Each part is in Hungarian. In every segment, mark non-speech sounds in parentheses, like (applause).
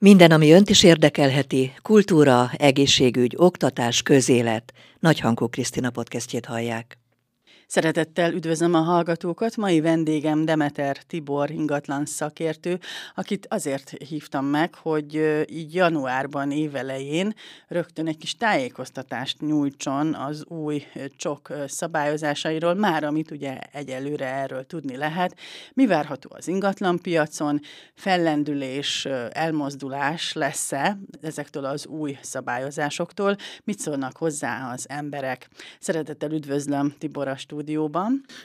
Minden, ami önt is érdekelheti, kultúra, egészségügy, oktatás, közélet. Nagyhangú Krisztina podcastjét hallják. Szeretettel üdvözlöm a hallgatókat. Mai vendégem Demeter Tibor ingatlan szakértő, akit azért hívtam meg, hogy így januárban évelején rögtön egy kis tájékoztatást nyújtson az új csok szabályozásairól, már amit ugye egyelőre erről tudni lehet. Mi várható az ingatlanpiacon, fellendülés, elmozdulás lesz-e ezektől az új szabályozásoktól, mit szólnak hozzá az emberek. Szeretettel üdvözlöm Tibor a stúdióban.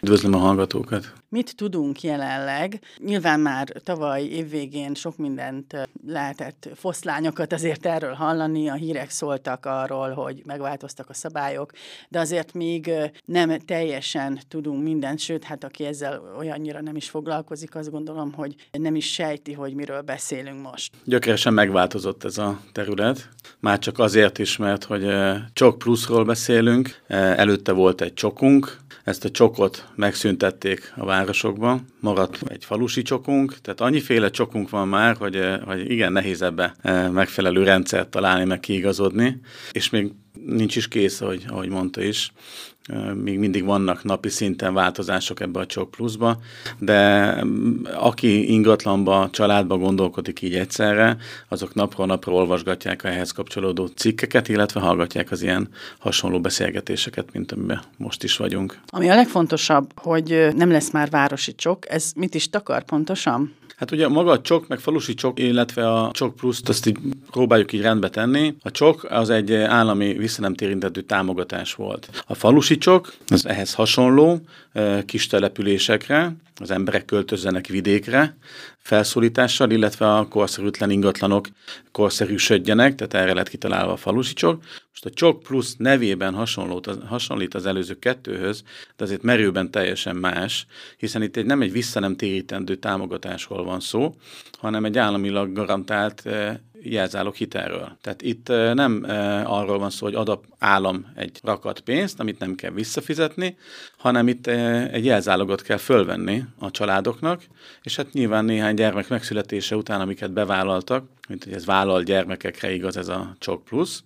Üdvözlöm a hallgatókat! Mit tudunk jelenleg? Nyilván már tavaly évvégén sok mindent lehetett foszlányokat azért erről hallani, a hírek szóltak arról, hogy megváltoztak a szabályok, de azért még nem teljesen tudunk mindent, sőt, hát aki ezzel olyannyira nem is foglalkozik, azt gondolom, hogy nem is sejti, hogy miről beszélünk most. Gyökeresen megváltozott ez a terület, már csak azért is, mert hogy csak pluszról beszélünk, előtte volt egy csokunk, ezt a csokot megszüntették a városokban, maradt egy falusi csokunk, tehát annyiféle csokunk van már, hogy, eh, hogy igen, nehéz ebbe eh, megfelelő rendszert találni, meg kiigazodni, és még nincs is kész, ahogy, ahogy mondta is még mindig vannak napi szinten változások ebbe a Csok Pluszba, de mm, aki ingatlanba, családba gondolkodik így egyszerre, azok napról napra olvasgatják a ehhez kapcsolódó cikkeket, illetve hallgatják az ilyen hasonló beszélgetéseket, mint amiben most is vagyunk. Ami a legfontosabb, hogy nem lesz már városi csok, ez mit is takar pontosan? Hát ugye maga a csok, meg falusi csok, illetve a csok pluszt, azt így próbáljuk így rendbe tenni. A csok az egy állami visszanemtérintető támogatás volt. A falusi csok, az ehhez hasonló, kis településekre, az emberek költözzenek vidékre, felszólítással, illetve a korszerűtlen ingatlanok korszerűsödjenek, tehát erre lett kitalálva a falusi csok. Most a csok plusz nevében hasonlít az előző kettőhöz, de azért merőben teljesen más, hiszen itt egy, nem egy vissza nem térítendő támogatásról van szó, hanem egy államilag garantált jelzálog hitelről. Tehát itt nem arról van szó, hogy ad a állam egy rakat pénzt, amit nem kell visszafizetni, hanem itt egy jelzálogot kell fölvenni a családoknak, és hát nyilván néhány gyermek megszületése után, amiket bevállaltak, mint hogy ez vállalt gyermekekre igaz ez a csok plusz,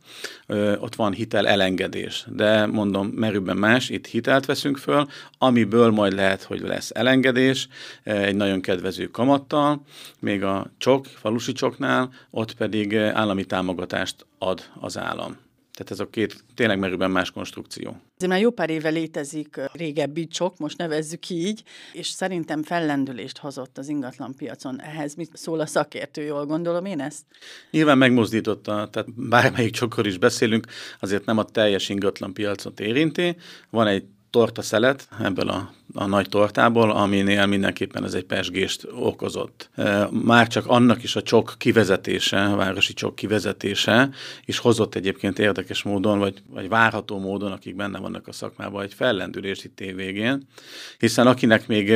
ott van hitel elengedés. De mondom, merőben más, itt hitelt veszünk föl, amiből majd lehet, hogy lesz elengedés, egy nagyon kedvező kamattal, még a csok, falusi csoknál, ott pedig állami támogatást ad az állam. Tehát ez a két tényleg merőben más konstrukció. Ez már jó pár éve létezik régebbi csok, most nevezzük így, és szerintem fellendülést hozott az ingatlan piacon. Ehhez mit szól a szakértő, jól gondolom én ezt? Nyilván megmozdította, tehát bármelyik csokkor is beszélünk, azért nem a teljes ingatlan piacot érinti. Van egy torta szelet ebből a a nagy tortából, aminél mindenképpen ez egy pesgést okozott. Már csak annak is a csok kivezetése, a városi csok kivezetése is hozott egyébként érdekes módon, vagy, vagy várható módon, akik benne vannak a szakmában, egy fellendülést itt évvégén, hiszen akinek még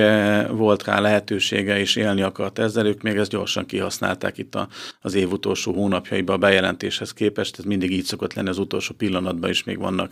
volt rá lehetősége és élni akart ezzel, ők még ezt gyorsan kihasználták itt a, az év utolsó hónapjaiban a bejelentéshez képest, ez mindig így szokott lenni az utolsó pillanatban is még vannak,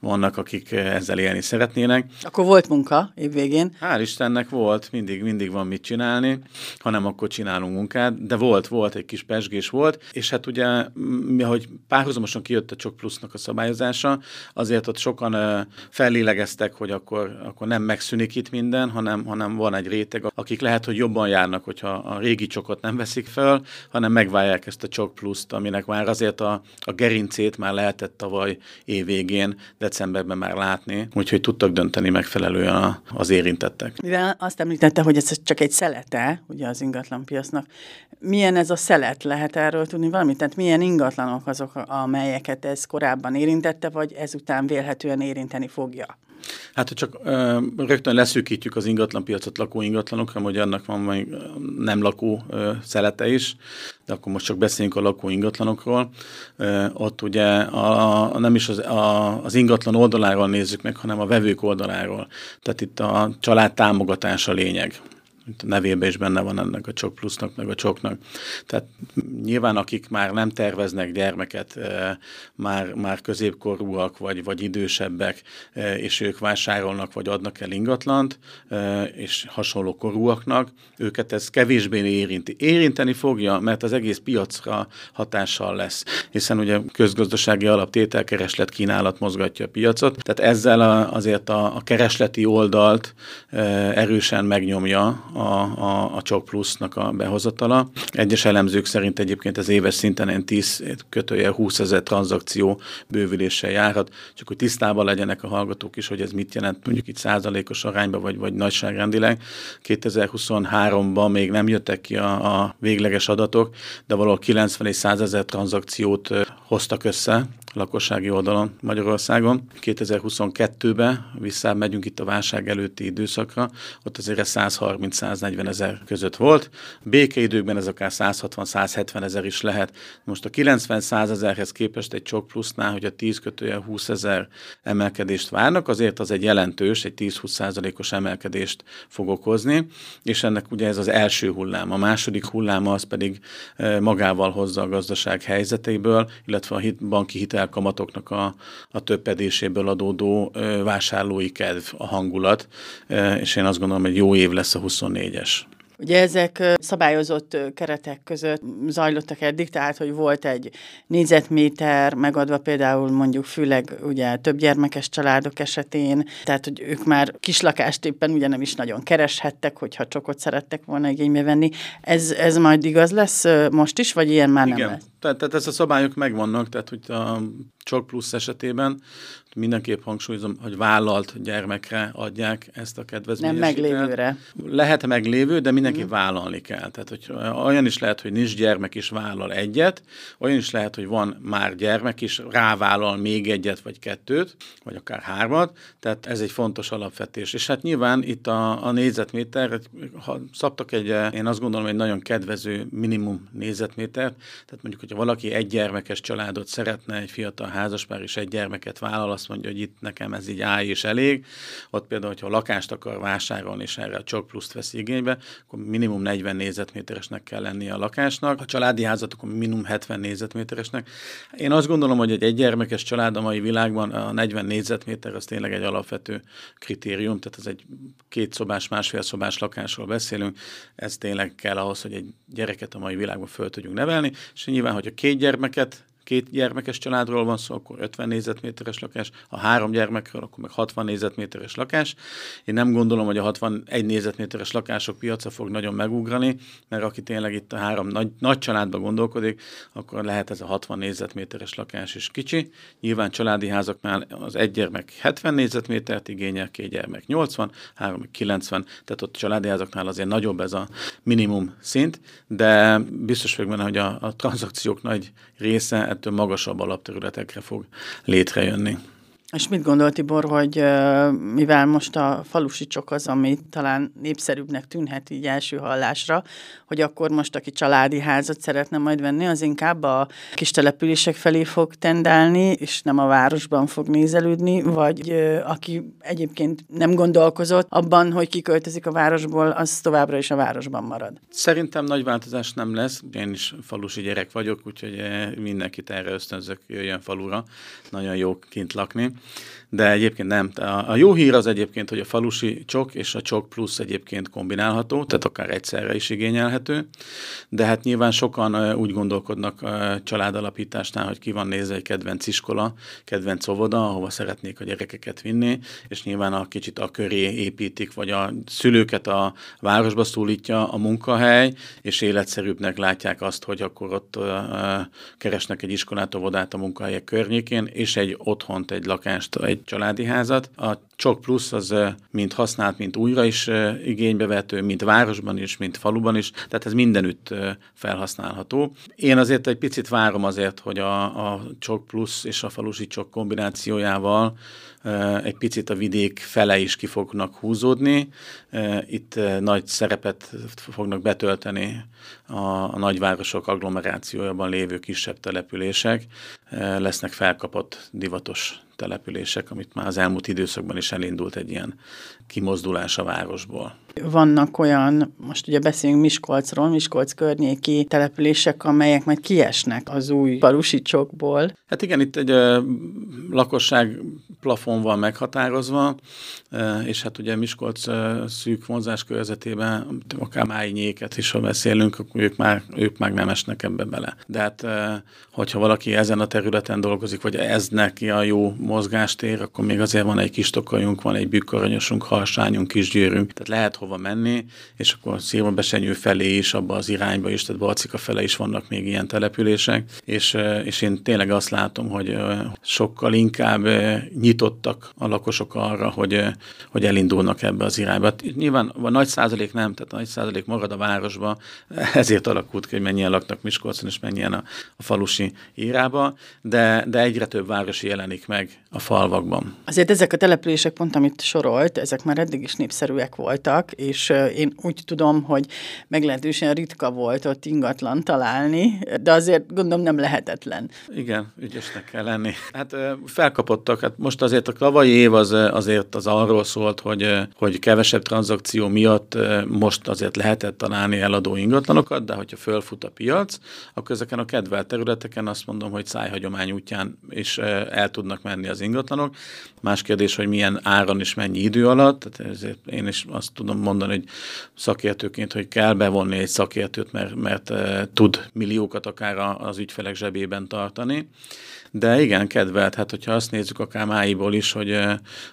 vannak akik ezzel élni szeretnének. Akkor volt munka év végén. Hál' Istennek volt, mindig, mindig van mit csinálni, hanem akkor csinálunk munkát, de volt, volt, egy kis pesgés volt, és hát ugye, mi, ahogy párhuzamosan kijött a Csok Plusznak a szabályozása, azért ott sokan fellélegeztek, hogy akkor, akkor nem megszűnik itt minden, hanem, hanem van egy réteg, akik lehet, hogy jobban járnak, hogyha a régi csokot nem veszik fel, hanem megválják ezt a Csok Pluszt, aminek már azért a, a gerincét már lehetett tavaly évvégén, decemberben már látni, úgyhogy tudtak dönteni megfelelően a, az érintettek. Mivel azt említette, hogy ez csak egy szelete, ugye az ingatlanpiacnak, milyen ez a szelet? Lehet erről tudni valamit? Tehát milyen ingatlanok azok, amelyeket ez korábban érintette, vagy ezután vélhetően érinteni fogja? Hát, hogy csak ö, rögtön leszűkítjük az ingatlanpiacot lakó ingatlanokra, hogy annak van majd nem lakó ö, szelete is, de akkor most csak beszéljünk a lakó ingatlanokról. Ö, ott ugye a, a, nem is az, a, az ingatlan oldaláról nézzük meg, hanem a vevők oldaláról. Tehát itt a család támogatása lényeg nevében is benne van ennek a csok plusznak, meg a csoknak. Tehát nyilván akik már nem terveznek gyermeket, már, már középkorúak, vagy, vagy idősebbek, és ők vásárolnak, vagy adnak el ingatlant, és hasonló korúaknak, őket ez kevésbé érinti. Érinteni fogja, mert az egész piacra hatással lesz, hiszen ugye közgazdasági alaptétel kereslet kínálat mozgatja a piacot, tehát ezzel a, azért a, a keresleti oldalt erősen megnyomja a, a, a Csok Plusznak a behozatala. Egyes elemzők szerint egyébként az éves szinten 10 kötője 20 ezer tranzakció bővüléssel járhat, csak hogy tisztában legyenek a hallgatók is, hogy ez mit jelent mondjuk itt százalékos arányba, vagy, vagy nagyságrendileg. 2023-ban még nem jöttek ki a, a végleges adatok, de valahol 90 és 100 ezer tranzakciót hoztak össze lakossági oldalon Magyarországon. 2022-ben vissza megyünk itt a válság előtti időszakra, ott azért 130-140 ezer között volt. Békeidőkben ez akár 160-170 ezer is lehet. Most a 90-100 ezerhez képest egy csok plusznál, hogy a 10 kötője 20 ezer emelkedést várnak, azért az egy jelentős, egy 10-20 százalékos emelkedést fog okozni, és ennek ugye ez az első hullám. A második hullám az pedig eh, magával hozza a gazdaság helyzetéből, illetve a hit, banki hitel hitelkamatoknak a, a többedéséből adódó vásárlói kedv, a hangulat, és én azt gondolom, hogy jó év lesz a 24-es. Ugye ezek szabályozott keretek között zajlottak eddig, tehát hogy volt egy négyzetméter megadva például mondjuk főleg ugye több gyermekes családok esetén, tehát hogy ők már kislakást éppen ugye nem is nagyon kereshettek, hogyha csokot szerettek volna igénybe venni. Ez, ez majd igaz lesz most is, vagy ilyen már Igen. nem lesz? Tehát, tehát ez a szabályok megvannak, tehát hogy a Csok Plusz esetében mindenképp hangsúlyozom, hogy vállalt gyermekre adják ezt a kedvezményesítést. Nem meglévőre. Lehet meglévő, de mindenki mm. vállalni kell. Tehát, hogy olyan is lehet, hogy nincs gyermek is vállal egyet, olyan is lehet, hogy van már gyermek is, rávállal még egyet vagy kettőt, vagy akár hármat, tehát ez egy fontos alapvetés. És hát nyilván itt a, a négyzetméter, ha szabtak egy, én azt gondolom, egy nagyon kedvező minimum négyzetmétert, tehát mondjuk, hogyha valaki egy gyermekes családot szeretne, egy fiatal házaspár és egy gyermeket vállal, azt mondja, hogy itt nekem ez így áll és elég. Ott például, hogyha lakást akar vásárolni, és erre a csok pluszt vesz igénybe, akkor minimum 40 négyzetméteresnek kell lennie a lakásnak. A családi házat akkor minimum 70 négyzetméteresnek. Én azt gondolom, hogy egy egygyermekes család a mai világban a 40 négyzetméter az tényleg egy alapvető kritérium, tehát ez egy két szobás, másfél szobás lakásról beszélünk, ez tényleg kell ahhoz, hogy egy gyereket a mai világban föl tudjunk nevelni, és nyilván, hogy a két gyermeket két gyermekes családról van szó, akkor 50 négyzetméteres lakás, a három gyermekről, akkor meg 60 négyzetméteres lakás. Én nem gondolom, hogy a 61 négyzetméteres lakások piaca fog nagyon megugrani, mert aki tényleg itt a három nagy, nagy családba gondolkodik, akkor lehet ez a 60 négyzetméteres lakás is kicsi. Nyilván családi házaknál az egy gyermek 70 négyzetmétert igényel, két gyermek 80, három 90, tehát ott családi házaknál azért nagyobb ez a minimum szint, de biztos vagyok benne, hogy a, a tranzakciók nagy része ettől magasabb alapterületekre fog létrejönni. És mit gondol Tibor, hogy mivel most a falusi csok az, ami talán népszerűbbnek tűnhet így első hallásra, hogy akkor most, aki családi házat szeretne majd venni, az inkább a kis települések felé fog tendálni, és nem a városban fog nézelődni, vagy aki egyébként nem gondolkozott abban, hogy kiköltözik a városból, az továbbra is a városban marad. Szerintem nagy változás nem lesz. Én is falusi gyerek vagyok, úgyhogy mindenkit erre ösztönzök, jöjjön falura. Nagyon jó kint lakni de egyébként nem. A, jó hír az egyébként, hogy a falusi csok és a csok plusz egyébként kombinálható, tehát akár egyszerre is igényelhető, de hát nyilván sokan úgy gondolkodnak családalapításnál, hogy ki van nézve egy kedvenc iskola, kedvenc óvoda, ahova szeretnék a gyerekeket vinni, és nyilván a kicsit a köré építik, vagy a szülőket a városba szólítja a munkahely, és életszerűbbnek látják azt, hogy akkor ott keresnek egy iskolát, óvodát a munkahelyek környékén, és egy otthont, egy lakást, egy egy családi házat. A Csok Plus az mind használt, mint újra is igénybe vető, mint városban is, mint faluban is, tehát ez mindenütt felhasználható. Én azért egy picit várom azért, hogy a, a Csok Plus és a falusi Csok kombinációjával egy picit a vidék fele is ki fognak húzódni. Itt nagy szerepet fognak betölteni a, a nagyvárosok agglomerációjában lévő kisebb települések. lesznek felkapott divatos települések, amit már az elmúlt időszakban is elindult egy ilyen kimozdulás a városból. Vannak olyan, most ugye beszélünk Miskolcról, Miskolc környéki települések, amelyek majd kiesnek az új palusicsokból. Hát igen, itt egy ö, lakosság plafon van meghatározva, ö, és hát ugye Miskolc ö, szűk vonzás körzetében, akár májnyéket is, ha beszélünk, akkor ők már, ők már nem esnek ebbe bele. De hát, ö, hogyha valaki ezen a területen dolgozik, vagy ez neki a jó mozgástér, akkor még azért van egy kis tokajunk, van egy bükkaranyosunk, harsányunk, kisgyőrünk, tehát lehet hova menni, és akkor Szírma Besenyő felé is, abba az irányba is, tehát Balcika fele is vannak még ilyen települések, és, és én tényleg azt látom, hogy sokkal inkább nyitottak a lakosok arra, hogy, hogy elindulnak ebbe az irányba. Hát nyilván a nagy százalék nem, tehát a nagy százalék marad a városba, (laughs) ezért alakult ki, hogy mennyien laknak Miskolcon, és mennyien a, a falusi írába, de, de egyre több városi jelenik meg a falvakban. Azért ezek a települések, pont amit sorolt, ezek már eddig is népszerűek voltak, és én úgy tudom, hogy meglehetősen ritka volt ott ingatlan találni, de azért gondolom nem lehetetlen. Igen, ügyesnek kell lenni. Hát felkapottak, hát most azért a tavalyi év az, azért az arról szólt, hogy, hogy kevesebb tranzakció miatt most azért lehetett találni eladó ingatlanokat, de hogyha fölfut a piac, akkor ezeken a kedvelt területeken azt mondom, hogy szájhagyomány útján is el tudnak menni az ingatlanok. Más kérdés, hogy milyen áron és mennyi idő alatt, tehát ezért én is azt tudom mondani, hogy szakértőként, hogy kell bevonni egy szakértőt, mert, mert tud milliókat akár az ügyfelek zsebében tartani. De igen, kedvelt, hát hogyha azt nézzük akár máiból is, hogy,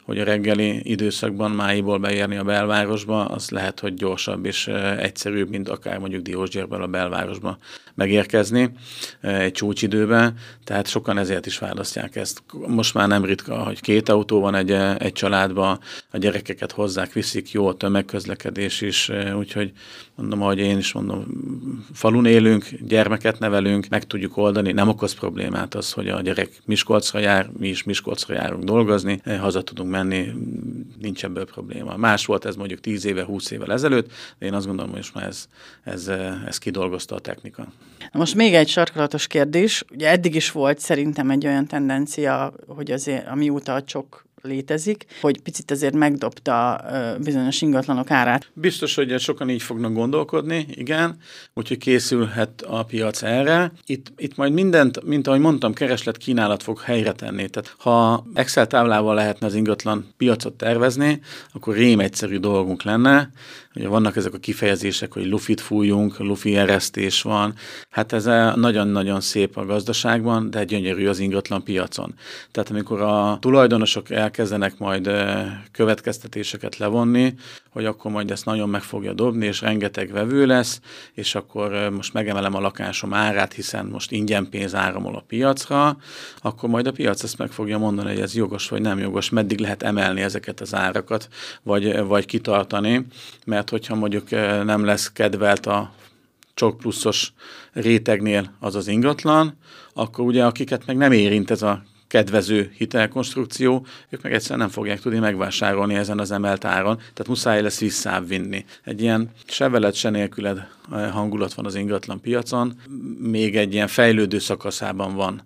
hogy a reggeli időszakban máiból beérni a belvárosba, az lehet, hogy gyorsabb és egyszerűbb, mint akár mondjuk Diósgyérből a belvárosba megérkezni egy csúcsidőben, tehát sokan ezért is választják ezt. Most már nem ritka, hogy két autó van egy, egy családban, a gyerekeket hozzák, viszik, jó a tömegközlekedés is, úgyhogy mondom, hogy én is mondom, falun élünk, gyermeket nevelünk, meg tudjuk oldani, nem okoz problémát az, hogy a gyerek Miskolcra jár, mi is Miskolcra járunk dolgozni, haza tudunk menni, nincs ebből probléma. Más volt ez mondjuk 10 éve, 20 évvel ezelőtt, de én azt gondolom, hogy most már ez, ez, ez kidolgozta a technika. Na most még egy sarkalatos kérdés. Ugye eddig is volt szerintem egy olyan tendencia, hogy azért amióta a csok létezik, hogy picit azért megdobta bizonyos ingatlanok árát. Biztos, hogy sokan így fognak gondolkodni, igen, úgyhogy készülhet a piac erre. Itt, itt majd mindent, mint ahogy mondtam, kereslet kínálat fog helyre tenni. Tehát ha Excel táblával lehetne az ingatlan piacot tervezni, akkor rém egyszerű dolgunk lenne, Ugye vannak ezek a kifejezések, hogy lufit fújunk, lufi eresztés van. Hát ez nagyon-nagyon szép a gazdaságban, de gyönyörű az ingatlan piacon. Tehát amikor a tulajdonosok elkezdenek majd következtetéseket levonni, hogy akkor majd ezt nagyon meg fogja dobni, és rengeteg vevő lesz, és akkor most megemelem a lakásom árát, hiszen most ingyen pénz áramol a piacra, akkor majd a piac ezt meg fogja mondani, hogy ez jogos vagy nem jogos, meddig lehet emelni ezeket az árakat, vagy, vagy kitartani, mert mert hogyha mondjuk eh, nem lesz kedvelt a csok pluszos rétegnél az az ingatlan, akkor ugye akiket meg nem érint ez a kedvező hitelkonstrukció, ők meg egyszerűen nem fogják tudni megvásárolni ezen az emelt áron, tehát muszáj lesz visszavinni. Egy ilyen se veled, se nélküled eh, hangulat van az ingatlan piacon, még egy ilyen fejlődő szakaszában van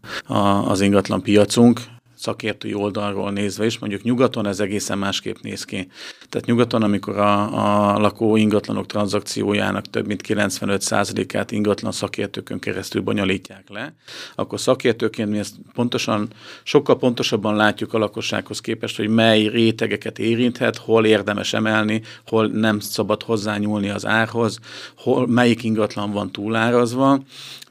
az ingatlan piacunk, szakértői oldalról nézve is, mondjuk nyugaton ez egészen másképp néz ki. Tehát nyugaton, amikor a, a lakó ingatlanok tranzakciójának több mint 95%-át ingatlan szakértőkön keresztül bonyolítják le, akkor szakértőként mi ezt pontosan, sokkal pontosabban látjuk a lakossághoz képest, hogy mely rétegeket érinthet, hol érdemes emelni, hol nem szabad hozzányúlni az árhoz, hol, melyik ingatlan van túlárazva,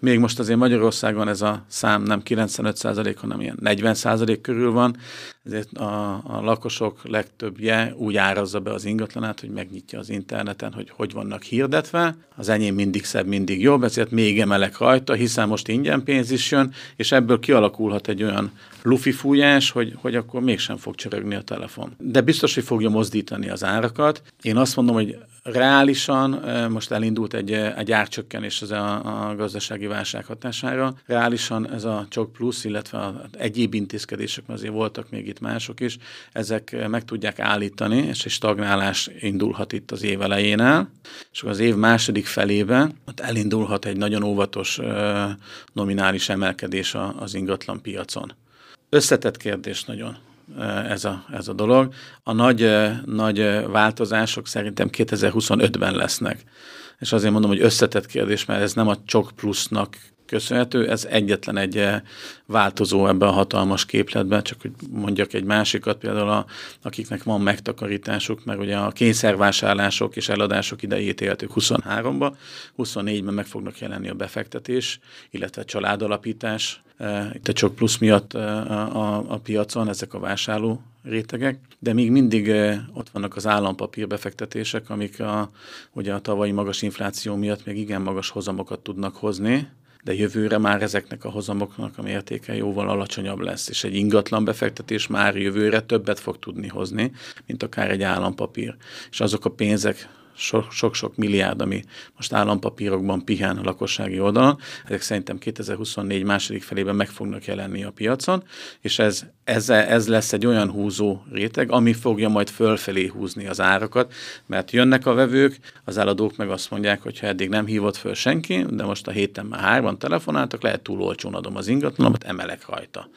még most azért Magyarországon ez a szám nem 95 százalék, hanem ilyen 40 százalék körül van, ezért a, a lakosok legtöbbje úgy árazza be az ingatlanát, hogy megnyitja az interneten, hogy hogy vannak hirdetve. Az enyém mindig szebb, mindig jobb, ezért még emelek rajta, hiszen most ingyen pénz is jön, és ebből kialakulhat egy olyan lufi fújás, hogy, hogy akkor mégsem fog csörögni a telefon. De biztos, hogy fogja mozdítani az árakat. Én azt mondom, hogy reálisan most elindult egy, egy árcsökkenés az a, a gazdasági válság hatására. Reálisan ez a csok plusz, illetve a egyéb intézkedések, mert azért voltak még itt mások is, ezek meg tudják állítani, és egy stagnálás indulhat itt az év elejénél, és az év második felében ott elindulhat egy nagyon óvatos nominális emelkedés az ingatlan piacon. Összetett kérdés nagyon ez a, ez a dolog. A nagy, nagy változások szerintem 2025-ben lesznek. És azért mondom, hogy összetett kérdés, mert ez nem a csok plusznak köszönhető, ez egyetlen egy változó ebben a hatalmas képletben, csak hogy mondjak egy másikat, például a, akiknek van megtakarításuk, meg ugye a kényszervásárlások és eladások idejét éltük 23-ba, 24-ben meg fognak jelenni a befektetés, illetve családalapítás, itt a csak plusz miatt a, a, a piacon ezek a vásárló rétegek, de még mindig ott vannak az állampapír befektetések, amik a, ugye a tavalyi magas infláció miatt még igen magas hozamokat tudnak hozni, de jövőre már ezeknek a hozamoknak a mértéke jóval alacsonyabb lesz, és egy ingatlan befektetés már jövőre többet fog tudni hozni, mint akár egy állampapír. És azok a pénzek, sok-sok milliárd, ami most állampapírokban pihen a lakossági oldalon, ezek szerintem 2024 második felében meg fognak jelenni a piacon, és ez, ez, ez lesz egy olyan húzó réteg, ami fogja majd fölfelé húzni az árakat, mert jönnek a vevők, az eladók meg azt mondják, hogy ha eddig nem hívott föl senki, de most a héten már hárman telefonáltak, lehet túl olcsón adom az ingatlanomat, emelek rajta.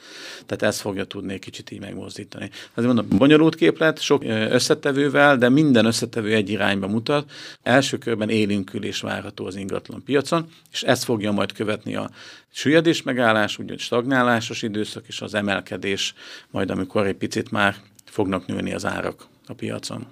Tehát ez fogja tudni egy kicsit így megmozdítani. Azért mondom, bonyolult képlet, sok összetevővel, de minden összetevő egy irányba mutat, mutat. Első körben élénkülés várható az ingatlan piacon, és ezt fogja majd követni a süllyedés megállás, úgyhogy stagnálásos időszak és az emelkedés, majd amikor egy picit már fognak nőni az árak a piacon.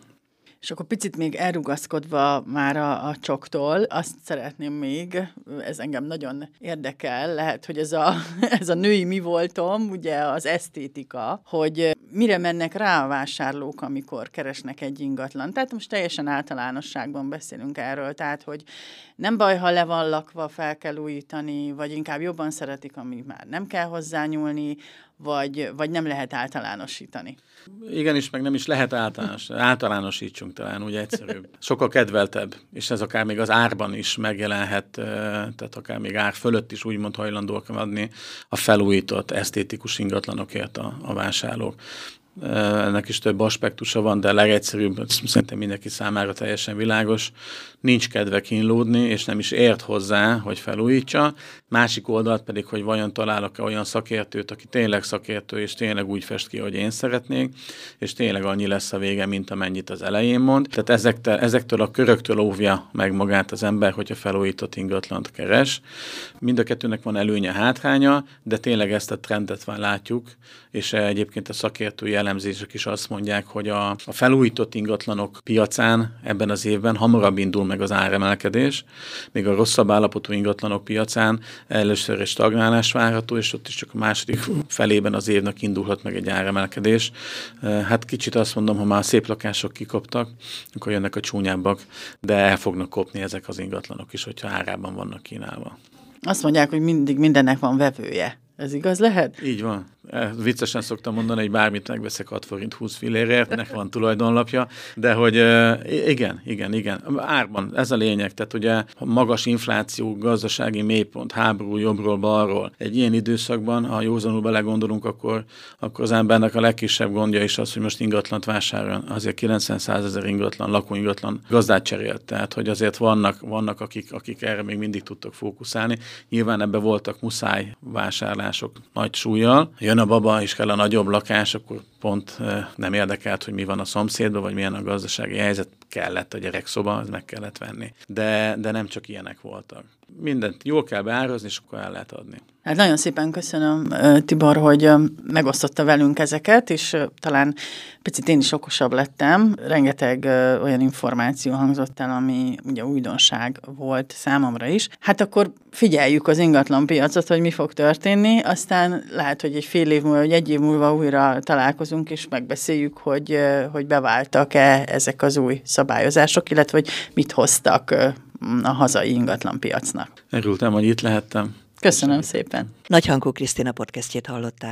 És akkor picit még elrugaszkodva már a, a csoktól, azt szeretném még, ez engem nagyon érdekel, lehet, hogy ez a, (laughs) ez a női mi voltom, ugye az esztétika, hogy mire mennek rá a vásárlók, amikor keresnek egy ingatlan. Tehát most teljesen általánosságban beszélünk erről, tehát hogy nem baj, ha le van lakva, fel kell újítani, vagy inkább jobban szeretik, ami már nem kell hozzányúlni, vagy, vagy nem lehet általánosítani. Igen is, meg nem is lehet általános. Általánosítsunk talán, úgy egyszerűbb. Sokkal kedveltebb, és ez akár még az árban is megjelenhet, tehát akár még ár fölött is úgymond hajlandóak adni a felújított esztétikus ingatlanokért a, a vásárlók ennek is több aspektusa van, de a legegyszerűbb, szerintem mindenki számára teljesen világos, nincs kedve kínlódni, és nem is ért hozzá, hogy felújítsa. Másik oldalt pedig, hogy vajon találok-e olyan szakértőt, aki tényleg szakértő, és tényleg úgy fest ki, hogy én szeretnék, és tényleg annyi lesz a vége, mint amennyit az elején mond. Tehát ezektől, ezektől a köröktől óvja meg magát az ember, hogyha felújított ingatlant keres. Mind a kettőnek van előnye, hátránya, de tényleg ezt a trendet van látjuk, és egyébként a szakértői elemzések is azt mondják, hogy a, a felújított ingatlanok piacán ebben az évben hamarabb indul meg az áremelkedés, még a rosszabb állapotú ingatlanok piacán először egy stagnálás várható, és ott is csak a második felében az évnek indulhat meg egy áremelkedés. Hát kicsit azt mondom, ha már szép lakások kikoptak, akkor jönnek a csúnyábbak, de el fognak kopni ezek az ingatlanok is, hogyha árában vannak kínálva. Azt mondják, hogy mindig mindennek van vevője. Ez igaz lehet? Így van. Viccesen szoktam mondani, hogy bármit megveszek 6 forint 20 fillérért, nek van tulajdonlapja, de hogy igen, igen, igen. Árban, ez a lényeg. Tehát ugye magas infláció, gazdasági mélypont, háború jobbról, balról. Egy ilyen időszakban, ha józanul belegondolunk, akkor, akkor az embernek a legkisebb gondja is az, hogy most ingatlant vásároljon. Azért 90 ezer ingatlan, lakóingatlan gazdát cserélt. Tehát, hogy azért vannak, vannak akik, akik erre még mindig tudtak fókuszálni. Nyilván ebbe voltak muszáj vásárlások nagy súlyjal. Jön a baba, és kell a nagyobb lakás, akkor pont nem érdekelt, hogy mi van a szomszédban, vagy milyen a gazdasági helyzet, kellett a gyerekszoba, az meg kellett venni. De, de nem csak ilyenek voltak. Mindent jól kell beárazni, és akkor el lehet adni. Hát nagyon szépen köszönöm, Tibor, hogy megosztotta velünk ezeket, és talán picit én is okosabb lettem. Rengeteg olyan információ hangzott el, ami ugye újdonság volt számomra is. Hát akkor figyeljük az ingatlan piacot, hogy mi fog történni, aztán lehet, hogy egy fél év múlva, vagy egy év múlva újra találkozunk, és megbeszéljük, hogy, hogy beváltak-e ezek az új szabályozások, illetve hogy mit hoztak a hazai ingatlan piacnak. Örültem, hogy itt lehettem. Köszönöm szépen. Nagyhankó Krisztina podcastjét hallották.